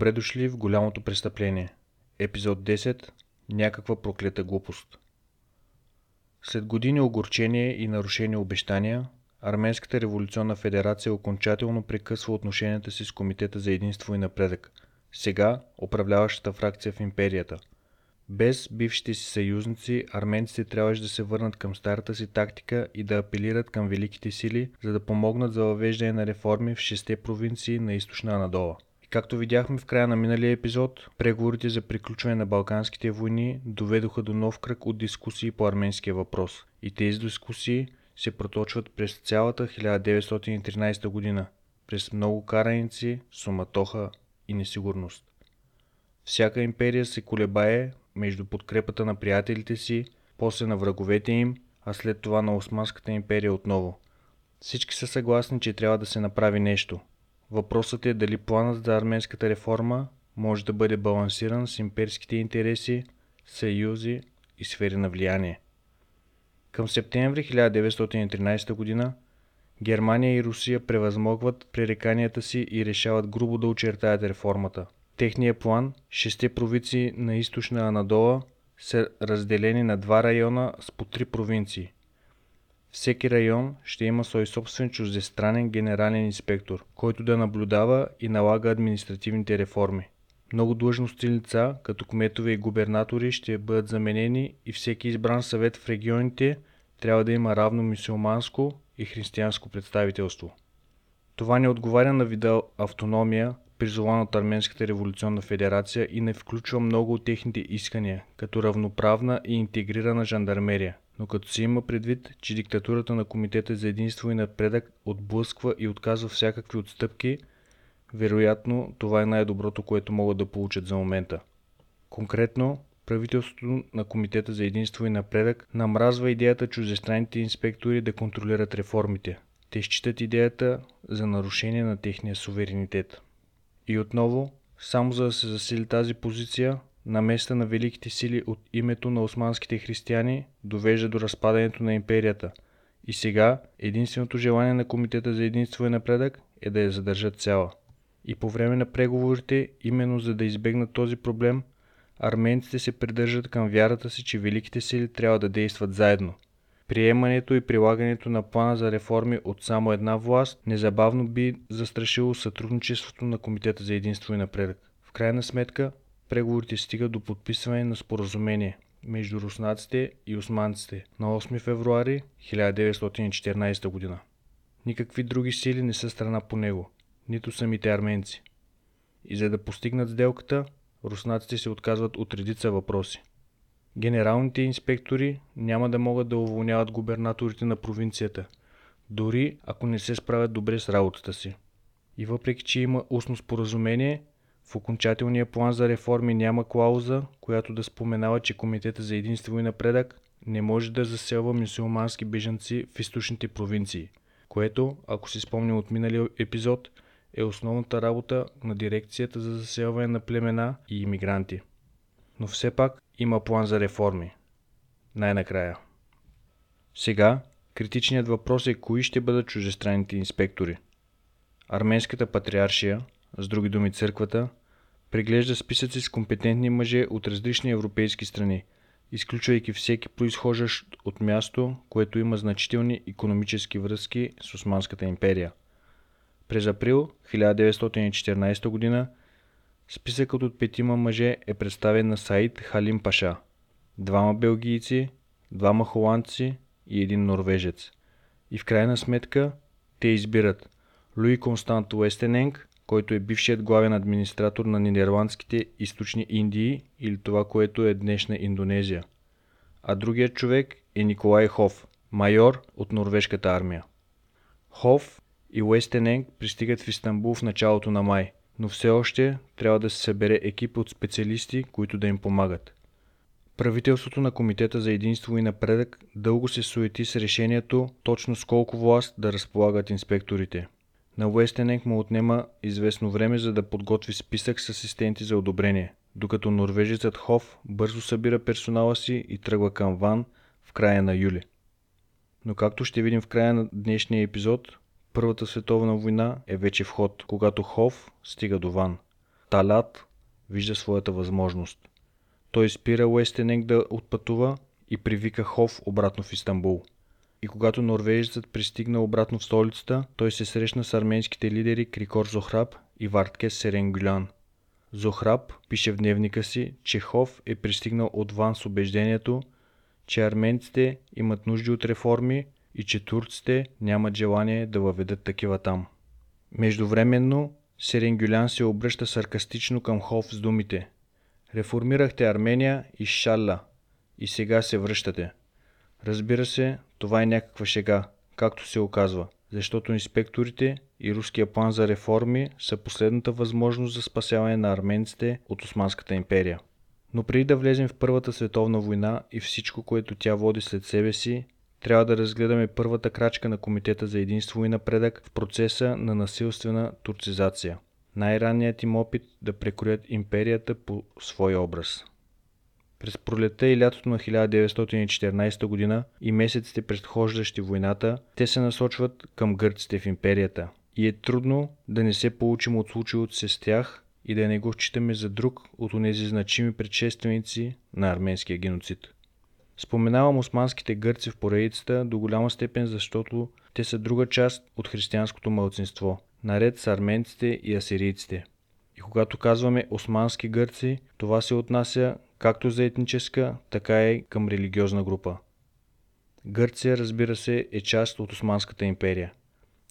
Добре дошли в голямото престъпление. Епизод 10. Някаква проклета глупост. След години огорчение и нарушени обещания, Арменската революционна федерация окончателно прекъсва отношенията си с Комитета за единство и напредък, сега управляващата фракция в империята. Без бившите си съюзници, арменците трябваше да се върнат към старата си тактика и да апелират към великите сили, за да помогнат за въвеждане на реформи в шесте провинции на източна Анадола. Както видяхме в края на миналия епизод, преговорите за приключване на Балканските войни доведоха до нов кръг от дискусии по арменския въпрос. И тези дискусии се проточват през цялата 1913 година, през много караници, суматоха и несигурност. Всяка империя се колебае между подкрепата на приятелите си, после на враговете им, а след това на Османската империя отново. Всички са съгласни, че трябва да се направи нещо – Въпросът е дали планът за арменската реформа може да бъде балансиран с имперските интереси, съюзи и сфери на влияние. Към септември 1913 г. Германия и Русия превъзмогват пререканията си и решават грубо да очертаят реформата. Техният план, шесте провинции на източна Анадола, са разделени на два района с по три провинции – всеки район ще има свой собствен чуждестранен генерален инспектор, който да наблюдава и налага административните реформи. Много длъжностни лица, като кметове и губернатори, ще бъдат заменени и всеки избран съвет в регионите трябва да има равно мусулманско и християнско представителство. Това не отговаря на вида автономия, призован от Арменската революционна федерация и не включва много от техните искания, като равноправна и интегрирана жандармерия – но като се има предвид, че диктатурата на Комитета за единство и напредък отблъсква и отказва всякакви отстъпки, вероятно това е най-доброто, което могат да получат за момента. Конкретно, правителството на Комитета за единство и напредък намразва идеята чуждестранните инспектори да контролират реформите. Те считат идеята за нарушение на техния суверенитет. И отново, само за да се засили тази позиция, наместа на великите сили от името на османските християни довежда до разпадането на империята. И сега единственото желание на Комитета за единство и напредък е да я задържат цяла. И по време на преговорите, именно за да избегнат този проблем, арменците се придържат към вярата си, че великите сили трябва да действат заедно. Приемането и прилагането на плана за реформи от само една власт незабавно би застрашило сътрудничеството на Комитета за единство и напредък. В крайна сметка, преговорите стигат до подписване на споразумение между руснаците и османците на 8 февруари 1914 година. Никакви други сили не са страна по него, нито самите арменци. И за да постигнат сделката, руснаците се отказват от редица въпроси. Генералните инспектори няма да могат да уволняват губернаторите на провинцията, дори ако не се справят добре с работата си. И въпреки, че има устно споразумение, в окончателния план за реформи няма клауза, която да споменава, че Комитета за единство и напредък не може да заселва мусулмански бежанци в източните провинции, което, ако си спомним от миналия епизод, е основната работа на дирекцията за заселване на племена и иммигранти. Но все пак има план за реформи. Най-накрая. Сега критичният въпрос е кои ще бъдат чужестранните инспектори. Арменската патриаршия, с други думи църквата, преглежда списъци с компетентни мъже от различни европейски страни, изключвайки всеки произхождащ от място, което има значителни економически връзки с Османската империя. През април 1914 г. списъкът от петима мъже е представен на Саид Халим Паша, двама белгийци, двама холандци и един норвежец. И в крайна сметка те избират Луи Констант Уестененг, който е бившият главен администратор на Нидерландските източни Индии или това, което е днешна Индонезия. А другият човек е Николай Хоф, майор от норвежката армия. Хоф и Уестененг пристигат в Истанбул в началото на май, но все още трябва да се събере екип от специалисти, които да им помагат. Правителството на Комитета за единство и напредък дълго се суети с решението точно с колко власт да разполагат инспекторите – на Уестенек му отнема известно време за да подготви списък с асистенти за одобрение, докато норвежецът Хоф бързо събира персонала си и тръгва към Ван в края на юли. Но както ще видим в края на днешния епизод, Първата световна война е вече в ход, когато Хоф стига до Ван. Талат вижда своята възможност. Той спира Уестенек да отпътува и привика Хов обратно в Истанбул. И когато норвежецът пристигна обратно в столицата, той се срещна с арменските лидери Крикор Зохраб и Варткес Серенгюлян. Зохраб пише в дневника си, че Хов е пристигнал отвън с убеждението, че арменците имат нужди от реформи и че турците нямат желание да въведат такива там. Междувременно Серенгюлян се обръща саркастично към Хов с думите Реформирахте Армения и Шалла и сега се връщате. Разбира се, това е някаква шега, както се оказва, защото инспекторите и руския план за реформи са последната възможност за спасяване на арменците от Османската империя. Но преди да влезем в Първата световна война и всичко, което тя води след себе си, трябва да разгледаме първата крачка на Комитета за единство и напредък в процеса на насилствена турцизация. Най-ранният им опит да прекроят империята по свой образ. През пролета и лятото на 1914 г. и месеците предхождащи войната, те се насочват към гърците в империята. И е трудно да не се получим от случилото се с тях и да не го считаме за друг от тези значими предшественици на арменския геноцид. Споменавам османските гърци в поредицата до голяма степен, защото те са друга част от християнското мълцинство, наред с арменците и асирийците. И когато казваме османски гърци, това се отнася както за етническа, така и към религиозна група. Гърция, разбира се, е част от Османската империя.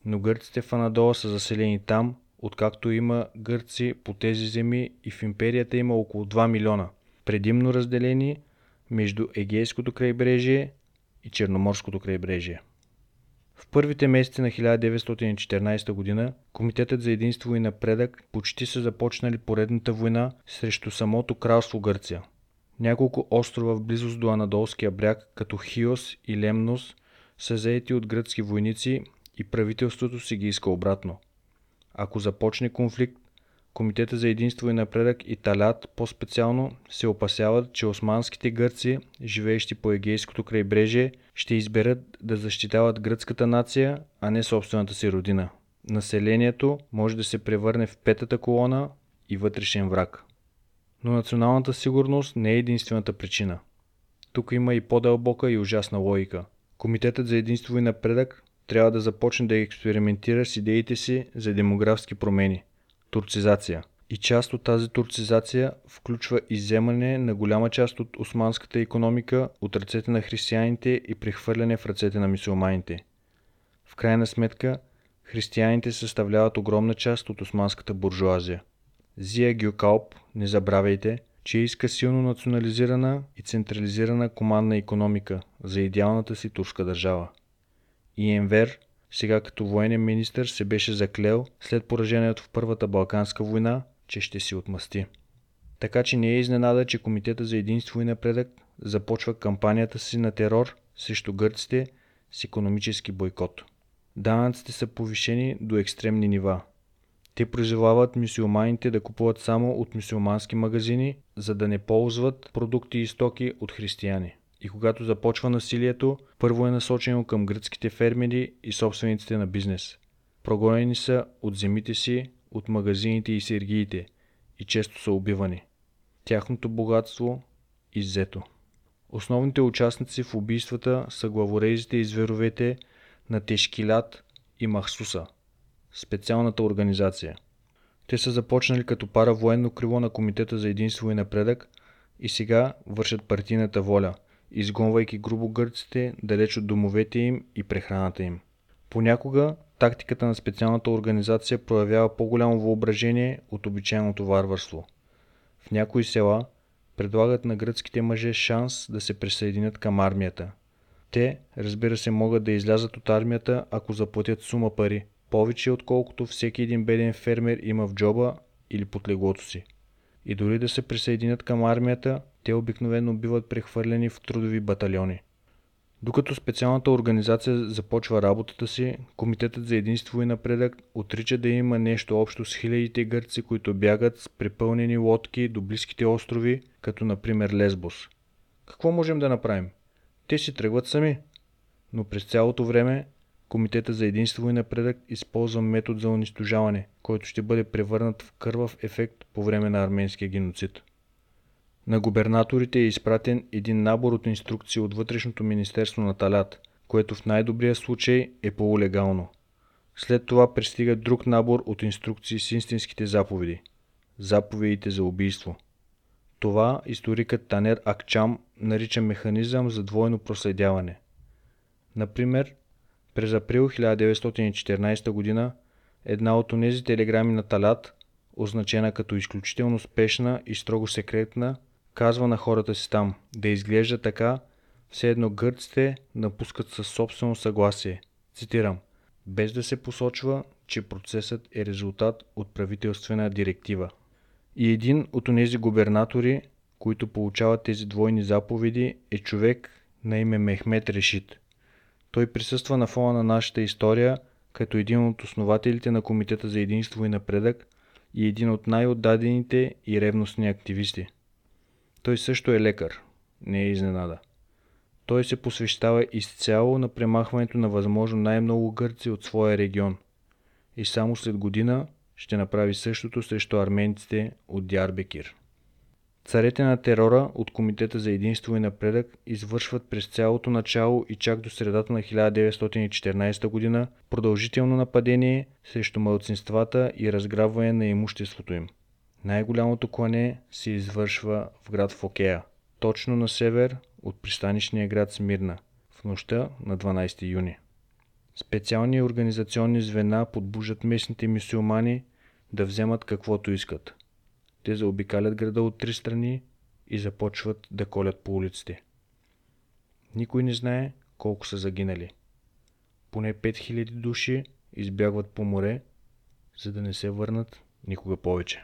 Но гърците в Анадола са заселени там, откакто има гърци по тези земи и в империята има около 2 милиона, предимно разделени между Егейското крайбрежие и Черноморското крайбрежие. В първите месеци на 1914 г. Комитетът за единство и напредък почти са започнали поредната война срещу самото кралство Гърция. Няколко острова в близост до Анадолския бряг, като Хиос и Лемнос, са заети от гръцки войници и правителството си ги иска обратно. Ако започне конфликт, Комитета за единство и напредък и Талят по-специално се опасяват, че османските гърци, живеещи по Егейското крайбрежие, ще изберат да защитават гръцката нация, а не собствената си родина. Населението може да се превърне в петата колона и вътрешен враг. Но националната сигурност не е единствената причина. Тук има и по-дълбока и ужасна логика. Комитетът за единство и напредък трябва да започне да експериментира с идеите си за демографски промени – турцизация. И част от тази турцизация включва иземане на голяма част от османската економика от ръцете на християните и прехвърляне в ръцете на мусулманите. В крайна сметка, християните съставляват огромна част от османската буржуазия. Зия Гюкалп, не забравяйте, че иска силно национализирана и централизирана командна економика за идеалната си турска държава. И Енвер сега като военен министр се беше заклел след поражението в Първата Балканска война, че ще си отмъсти. Така че не е изненада, че Комитета за единство и напредък започва кампанията си на терор срещу гърците с економически бойкот. Данъците са повишени до екстремни нива. Те призовават мюсюлманите да купуват само от мюсюлмански магазини, за да не ползват продукти и стоки от християни. И когато започва насилието, първо е насочено към гръцките фермери и собствениците на бизнес. Прогонени са от земите си, от магазините и сергиите и често са убивани. Тяхното богатство иззето. Основните участници в убийствата са главорезите и зверовете на Тешкилят и Махсуса, специалната организация. Те са започнали като пара военно крило на Комитета за единство и напредък и сега вършат партийната воля – изгонвайки грубо гърците далеч от домовете им и прехраната им. Понякога тактиката на специалната организация проявява по-голямо въображение от обичайното варварство. В някои села предлагат на гръцките мъже шанс да се присъединят към армията. Те, разбира се, могат да излязат от армията, ако заплатят сума пари, повече отколкото всеки един беден фермер има в джоба или под леглото си. И дори да се присъединят към армията, те обикновено биват прехвърлени в трудови батальони. Докато специалната организация започва работата си, Комитетът за единство и напредък отрича да има нещо общо с хилядите гърци, които бягат с препълнени лодки до близките острови, като например Лесбос. Какво можем да направим? Те си тръгват сами. Но през цялото време Комитета за единство и напредък използва метод за унищожаване, който ще бъде превърнат в кървав ефект по време на арменския геноцид. На губернаторите е изпратен един набор от инструкции от Вътрешното министерство на Талят, което в най-добрия случай е полулегално. След това пристига друг набор от инструкции с истинските заповеди – заповедите за убийство. Това историкът Танер Акчам нарича механизъм за двойно проследяване. Например, през април 1914 г. една от онези телеграми на Талят, означена като изключително спешна и строго секретна, казва на хората си там да изглежда така, все едно гърците напускат със собствено съгласие. Цитирам. Без да се посочва, че процесът е резултат от правителствена директива. И един от тези губернатори, които получават тези двойни заповеди, е човек на име Мехмет Решит. Той присъства на фона на нашата история като един от основателите на Комитета за единство и напредък и един от най-отдадените и ревностни активисти. Той също е лекар. Не е изненада. Той се посвещава изцяло на премахването на възможно най-много гърци от своя регион. И само след година ще направи същото срещу арменците от Дярбекир. Царете на терора от Комитета за единство и напредък извършват през цялото начало и чак до средата на 1914 година продължително нападение срещу мълцинствата и разграбване на имуществото им. Най-голямото клане се извършва в град Фокея, точно на север от пристанищния град Смирна, в нощта на 12 юни. Специални организационни звена подбужат местните мусулмани да вземат каквото искат. Те заобикалят града от три страни и започват да колят по улиците. Никой не знае колко са загинали. Поне 5000 души избягват по море, за да не се върнат никога повече.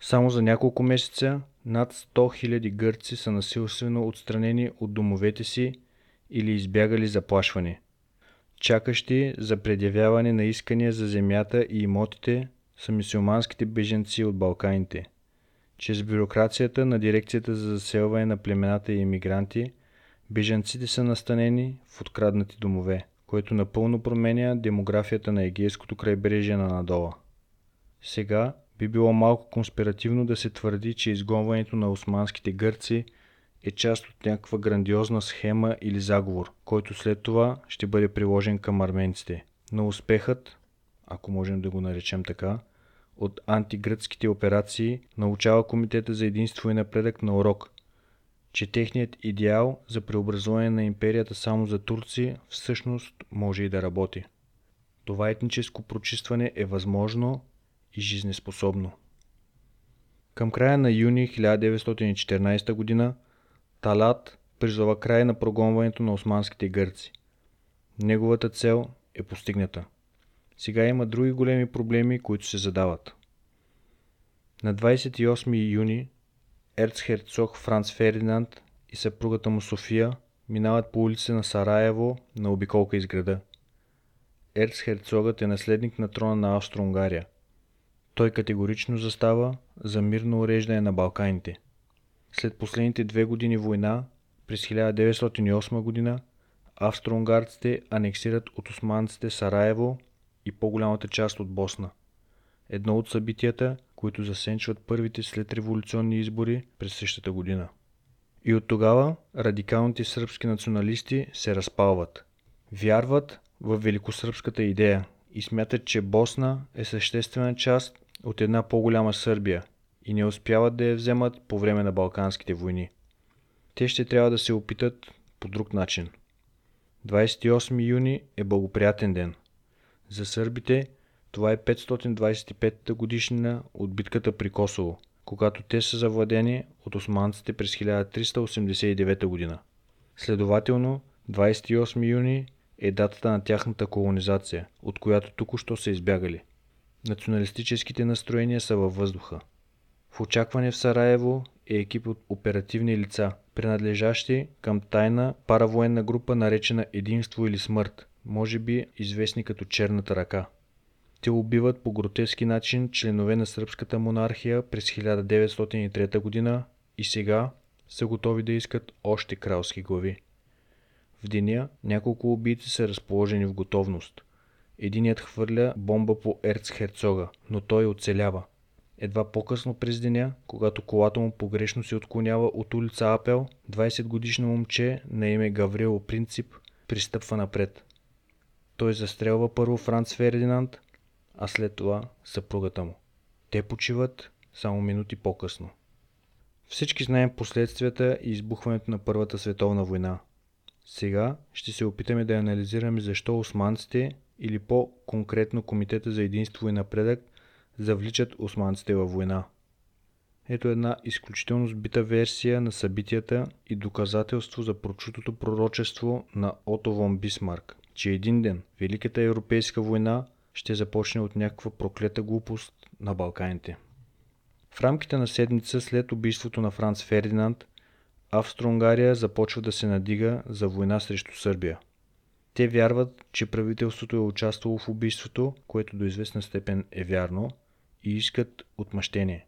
Само за няколко месеца над 100 000 гърци са насилствено отстранени от домовете си или избягали заплашвани. Чакащи за предявяване на искания за земята и имотите са мисиоманските беженци от Балканите. Чрез бюрокрацията на Дирекцията за заселване на племената и иммигранти, беженците са настанени в откраднати домове, което напълно променя демографията на егейското крайбрежие на Надола. Сега би било малко конспиративно да се твърди, че изгонването на османските гърци е част от някаква грандиозна схема или заговор, който след това ще бъде приложен към арменците. Но успехът, ако можем да го наречем така, от антигръцките операции научава Комитета за единство и напредък на урок, че техният идеал за преобразуване на империята само за турци всъщност може и да работи. Това етническо прочистване е възможно и жизнеспособно. Към края на юни 1914 г. Талат призова край на прогонването на османските гърци. Неговата цел е постигната. Сега има други големи проблеми, които се задават. На 28 юни ерцхерцог Франц Фердинанд и съпругата му София минават по улица на Сараево на обиколка из града. Ерцхерцогът е наследник на трона на Австро-Унгария – той категорично застава за мирно уреждане на Балканите. След последните две години война, през 1908 година, австро-унгарците анексират от османците Сараево и по-голямата част от Босна. Едно от събитията, които засенчват първите след революционни избори през същата година. И от тогава радикалните сръбски националисти се разпалват. Вярват в великосръбската идея и смятат, че Босна е съществена част от една по-голяма Сърбия и не успяват да я вземат по време на Балканските войни. Те ще трябва да се опитат по друг начин. 28 юни е благоприятен ден. За сърбите това е 525-та годишнина от битката при Косово, когато те са завладени от османците през 1389 година. Следователно, 28 юни е датата на тяхната колонизация, от която току-що са избягали. Националистическите настроения са във въздуха. В очакване в Сараево е екип от оперативни лица, принадлежащи към тайна паравоенна група наречена Единство или смърт, може би известни като Черната ръка. Те убиват по гротески начин членове на сръбската монархия през 1903 г. и сега са готови да искат още кралски глави. В деня няколко убийци са разположени в готовност. Единият хвърля бомба по ерцхерцога, но той оцелява. Едва по-късно през деня, когато колата му погрешно се отклонява от улица Апел, 20 годишно момче на име Гаврило Принцип пристъпва напред. Той застрелва първо Франц Фердинанд, а след това съпругата му. Те почиват само минути по-късно. Всички знаем последствията и избухването на Първата световна война. Сега ще се опитаме да анализираме защо османците или по-конкретно Комитета за единство и напредък завличат османците във война. Ето една изключително сбита версия на събитията и доказателство за прочутото пророчество на Ото Вон Бисмарк, че един ден Великата европейска война ще започне от някаква проклета глупост на Балканите. В рамките на седмица след убийството на Франц Фердинанд, Австро-Унгария започва да се надига за война срещу Сърбия. Те вярват, че правителството е участвало в убийството, което до известна степен е вярно, и искат отмъщение.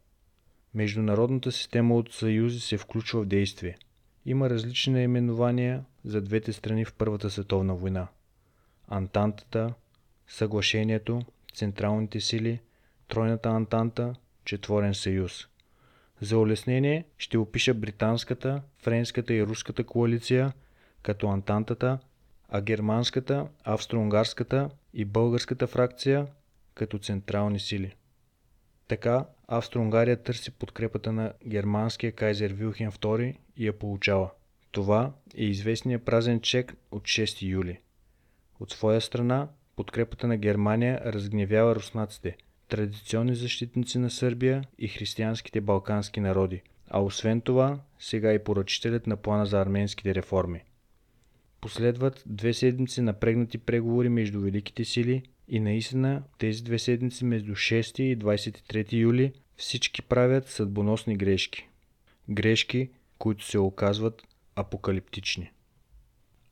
Международната система от съюзи се включва в действие. Има различни наименования за двете страни в Първата световна война. Антантата, Съглашението, Централните сили, Тройната антанта, Четворен съюз. За улеснение ще опиша британската, френската и руската коалиция като Антантата, а германската, австро-унгарската и българската фракция като централни сили. Така Австро-Унгария търси подкрепата на германския кайзер Вилхен II и я получава. Това е известният празен чек от 6 юли. От своя страна, подкрепата на Германия разгневява руснаците, традиционни защитници на Сърбия и християнските балкански народи, а освен това, сега и поръчителят на плана за арменските реформи. Последват две седмици напрегнати преговори между великите сили и наистина тези две седмици между 6 и 23 юли всички правят съдбоносни грешки. Грешки, които се оказват апокалиптични.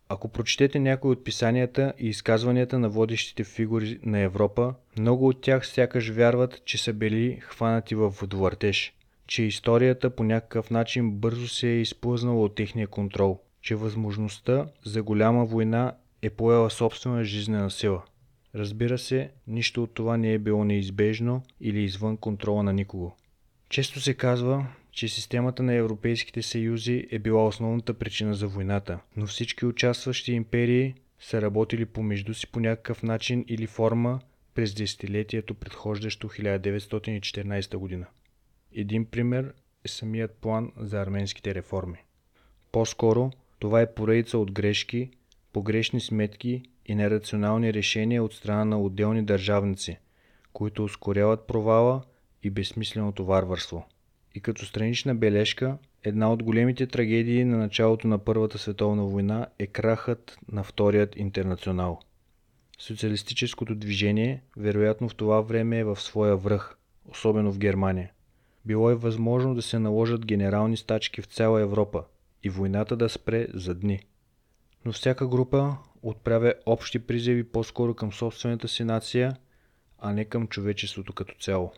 Ако прочетете някои от писанията и изказванията на водещите фигури на Европа, много от тях сякаш вярват, че са били хванати в водовъртеж, че историята по някакъв начин бързо се е изплъзнала от техния контрол, че възможността за голяма война е поела собствена жизнена сила. Разбира се, нищо от това не е било неизбежно или извън контрола на никого. Често се казва, че системата на Европейските съюзи е била основната причина за войната, но всички участващи империи са работили помежду си по някакъв начин или форма през десетилетието предхождащо 1914 година. Един пример е самият план за арменските реформи. По-скоро това е поредица от грешки, погрешни сметки и нерационални решения от страна на отделни държавници, които ускоряват провала и безсмисленото варварство. И като странична бележка, една от големите трагедии на началото на Първата световна война е крахът на Вторият интернационал. Социалистическото движение, вероятно в това време е в своя връх, особено в Германия. Било е възможно да се наложат генерални стачки в цяла Европа и войната да спре за дни. Но всяка група отправя общи призиви по-скоро към собствената си нация, а не към човечеството като цяло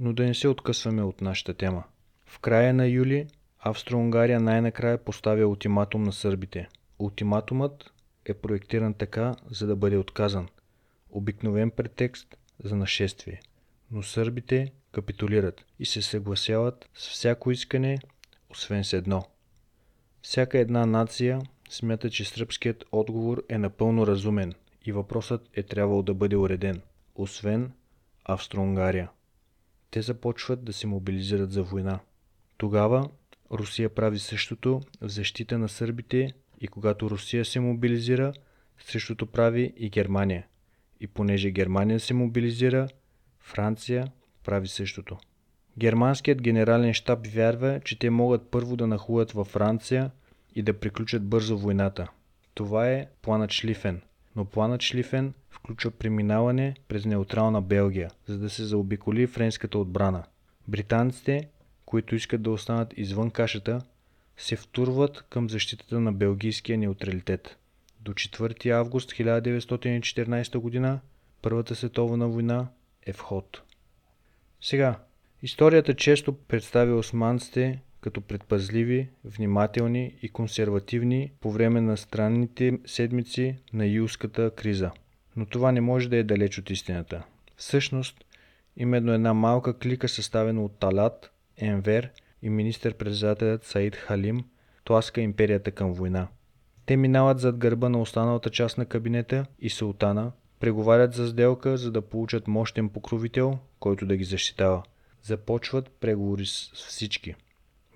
но да не се откъсваме от нашата тема. В края на юли Австро-Унгария най-накрая поставя ултиматум на сърбите. Ултиматумът е проектиран така, за да бъде отказан. Обикновен претекст за нашествие. Но сърбите капитулират и се съгласяват с всяко искане, освен с едно. Всяка една нация смята, че сръбският отговор е напълно разумен и въпросът е трябвало да бъде уреден, освен Австро-Унгария те започват да се мобилизират за война. Тогава Русия прави същото в защита на сърбите и когато Русия се мобилизира, същото прави и Германия. И понеже Германия се мобилизира, Франция прави същото. Германският генерален щаб вярва, че те могат първо да нахуят във Франция и да приключат бързо войната. Това е планът Шлифен, но планът Шлифен включва преминаване през неутрална Белгия, за да се заобиколи френската отбрана. Британците, които искат да останат извън кашата, се втурват към защитата на белгийския неутралитет. До 4 август 1914 г. Първата световна война е в ход. Сега, историята често представя османците като предпазливи, внимателни и консервативни по време на странните седмици на юлската криза. Но това не може да е далеч от истината. Всъщност, именно една малка клика, съставена от Талат, Енвер и министър-председателят Саид Халим, тласка империята към война. Те минават зад гърба на останалата част на кабинета и султана, преговарят за сделка, за да получат мощен покровител, който да ги защитава. Започват преговори с всички.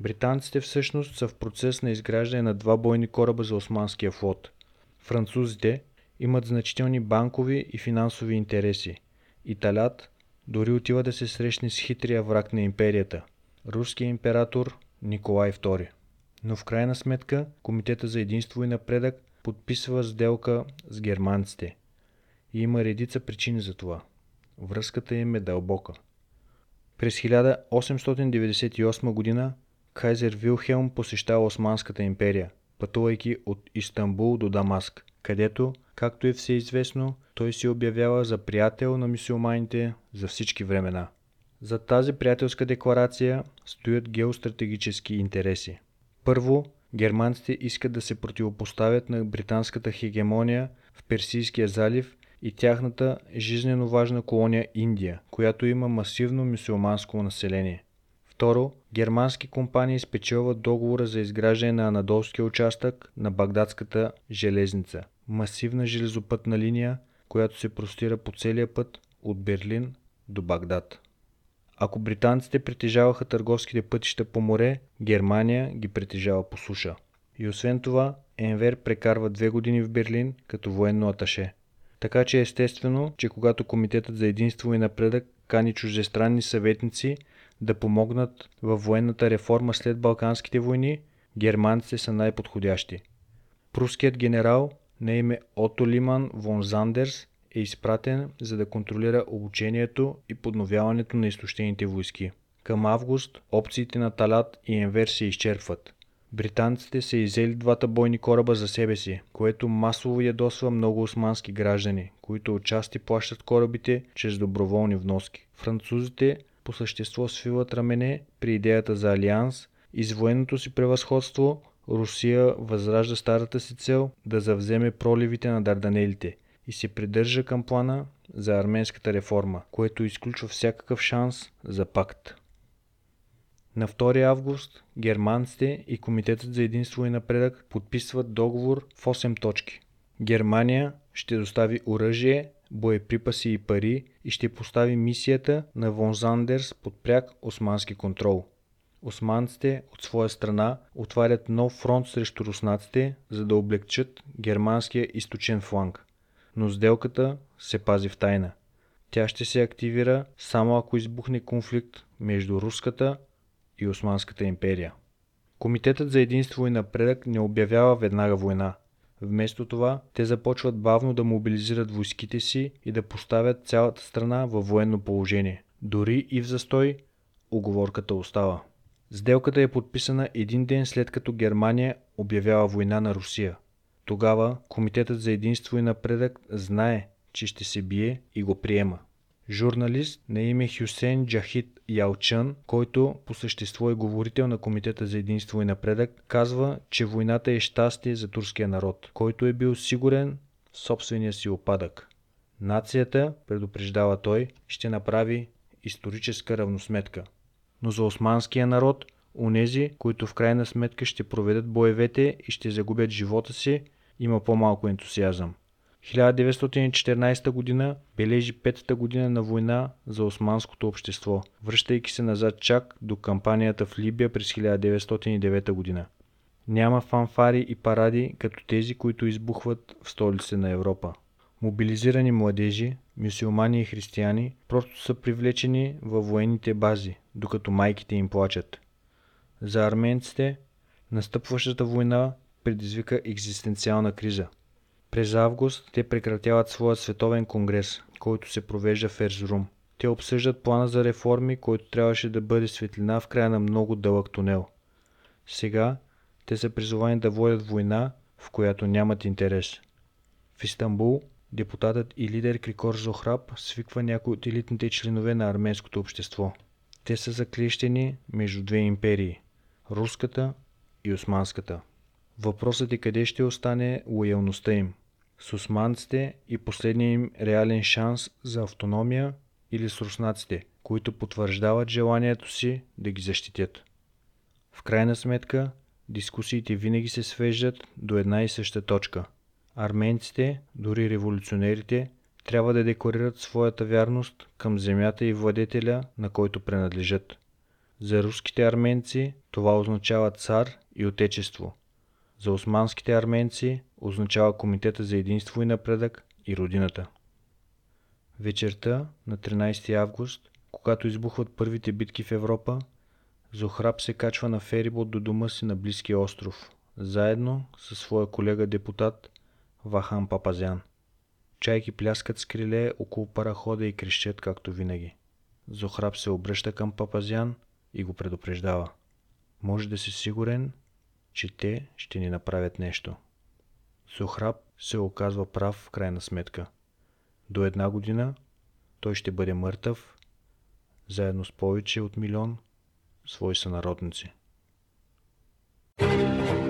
Британците всъщност са в процес на изграждане на два бойни кораба за Османския флот. Французите имат значителни банкови и финансови интереси. Италят дори отива да се срещне с хитрия враг на империята – руския император Николай II. Но в крайна сметка Комитета за единство и напредък подписва сделка с германците. И има редица причини за това. Връзката им е дълбока. През 1898 година Кайзер Вилхелм посещава Османската империя, пътувайки от Истанбул до Дамаск, където, както е всеизвестно, той се обявява за приятел на мисиоманите за всички времена. За тази приятелска декларация стоят геостратегически интереси. Първо, германците искат да се противопоставят на британската хегемония в Персийския залив и тяхната жизненно важна колония Индия, която има масивно мусулманско население. Второ, германски компании спечелват договора за изграждане на анадолския участък на Багдадската железница, масивна железопътна линия, която се простира по целия път от Берлин до Багдад. Ако британците притежаваха търговските пътища по море, Германия ги притежава по суша. И освен това, Енвер прекарва две години в Берлин като военно аташе. Така че естествено, че когато Комитетът за единство и напредък кани чуждестранни съветници да помогнат във военната реформа след Балканските войни, германците са най-подходящи. Пруският генерал на име Ото Лиман вон Зандерс е изпратен за да контролира обучението и подновяването на изтощените войски. Към август опциите на Талат и Енвер се изчерпват. Британците са изели двата бойни кораба за себе си, което масово ядосва много османски граждани, които отчасти плащат корабите чрез доброволни вноски. Французите по същество свиват рамене при идеята за алианс и с военното си превъзходство Русия възражда старата си цел да завземе проливите на Дарданелите и се придържа към плана за арменската реформа, което изключва всякакъв шанс за пакт. На 2 август германците и Комитетът за единство и напредък подписват договор в 8 точки. Германия ще достави оръжие, боеприпаси и пари и ще постави мисията на Вон Зандерс под пряк османски контрол. Османците от своя страна отварят нов фронт срещу руснаците, за да облегчат германския източен фланг. Но сделката се пази в тайна. Тя ще се активира само ако избухне конфликт между руската и Османската империя. Комитетът за единство и напредък не обявява веднага война. Вместо това, те започват бавно да мобилизират войските си и да поставят цялата страна във военно положение. Дори и в застой, оговорката остава. Сделката е подписана един ден след като Германия обявява война на Русия. Тогава Комитетът за единство и напредък знае, че ще се бие и го приема. Журналист на име Хюсейн Джахид Ялчан, който по същество е говорител на Комитета за единство и напредък, казва, че войната е щастие за турския народ, който е бил сигурен в собствения си опадък. Нацията, предупреждава той, ще направи историческа равносметка. Но за османския народ, унези, които в крайна сметка ще проведат боевете и ще загубят живота си, има по-малко ентусиазъм. 1914 година бележи петата година на война за османското общество, връщайки се назад чак до кампанията в Либия през 1909 година. Няма фанфари и паради като тези, които избухват в столиците на Европа. Мобилизирани младежи, мюсюлмани и християни просто са привлечени във военните бази, докато майките им плачат. За арменците настъпващата война предизвика екзистенциална криза – през август те прекратяват своя световен конгрес, който се провежда в Ерзрум. Те обсъждат плана за реформи, който трябваше да бъде светлина в края на много дълъг тунел. Сега те са призовани да водят война, в която нямат интерес. В Истанбул депутатът и лидер Крикор Зохраб свиква някои от елитните членове на арменското общество. Те са заклещени между две империи. руската и османската. Въпросът е къде ще остане лоялността им. С османците и последния им реален шанс за автономия или с руснаците, които потвърждават желанието си да ги защитят. В крайна сметка, дискусиите винаги се свеждат до една и съща точка. Арменците, дори революционерите, трябва да декларират своята вярност към земята и владетеля, на който принадлежат. За руските арменци това означава цар и отечество. За османските арменци означава Комитета за единство и напредък и родината. Вечерта на 13 август, когато избухват първите битки в Европа, Зохраб се качва на ферибот до дома си на Близкия остров, заедно със своя колега депутат Вахан Папазян. Чайки пляскат с криле около парахода и крещят както винаги. Зохраб се обръща към Папазян и го предупреждава. Може да си сигурен, че те ще ни направят нещо. Сухраб се оказва прав в крайна сметка. До една година той ще бъде мъртъв, заедно с повече от милион свои сънародници. thank you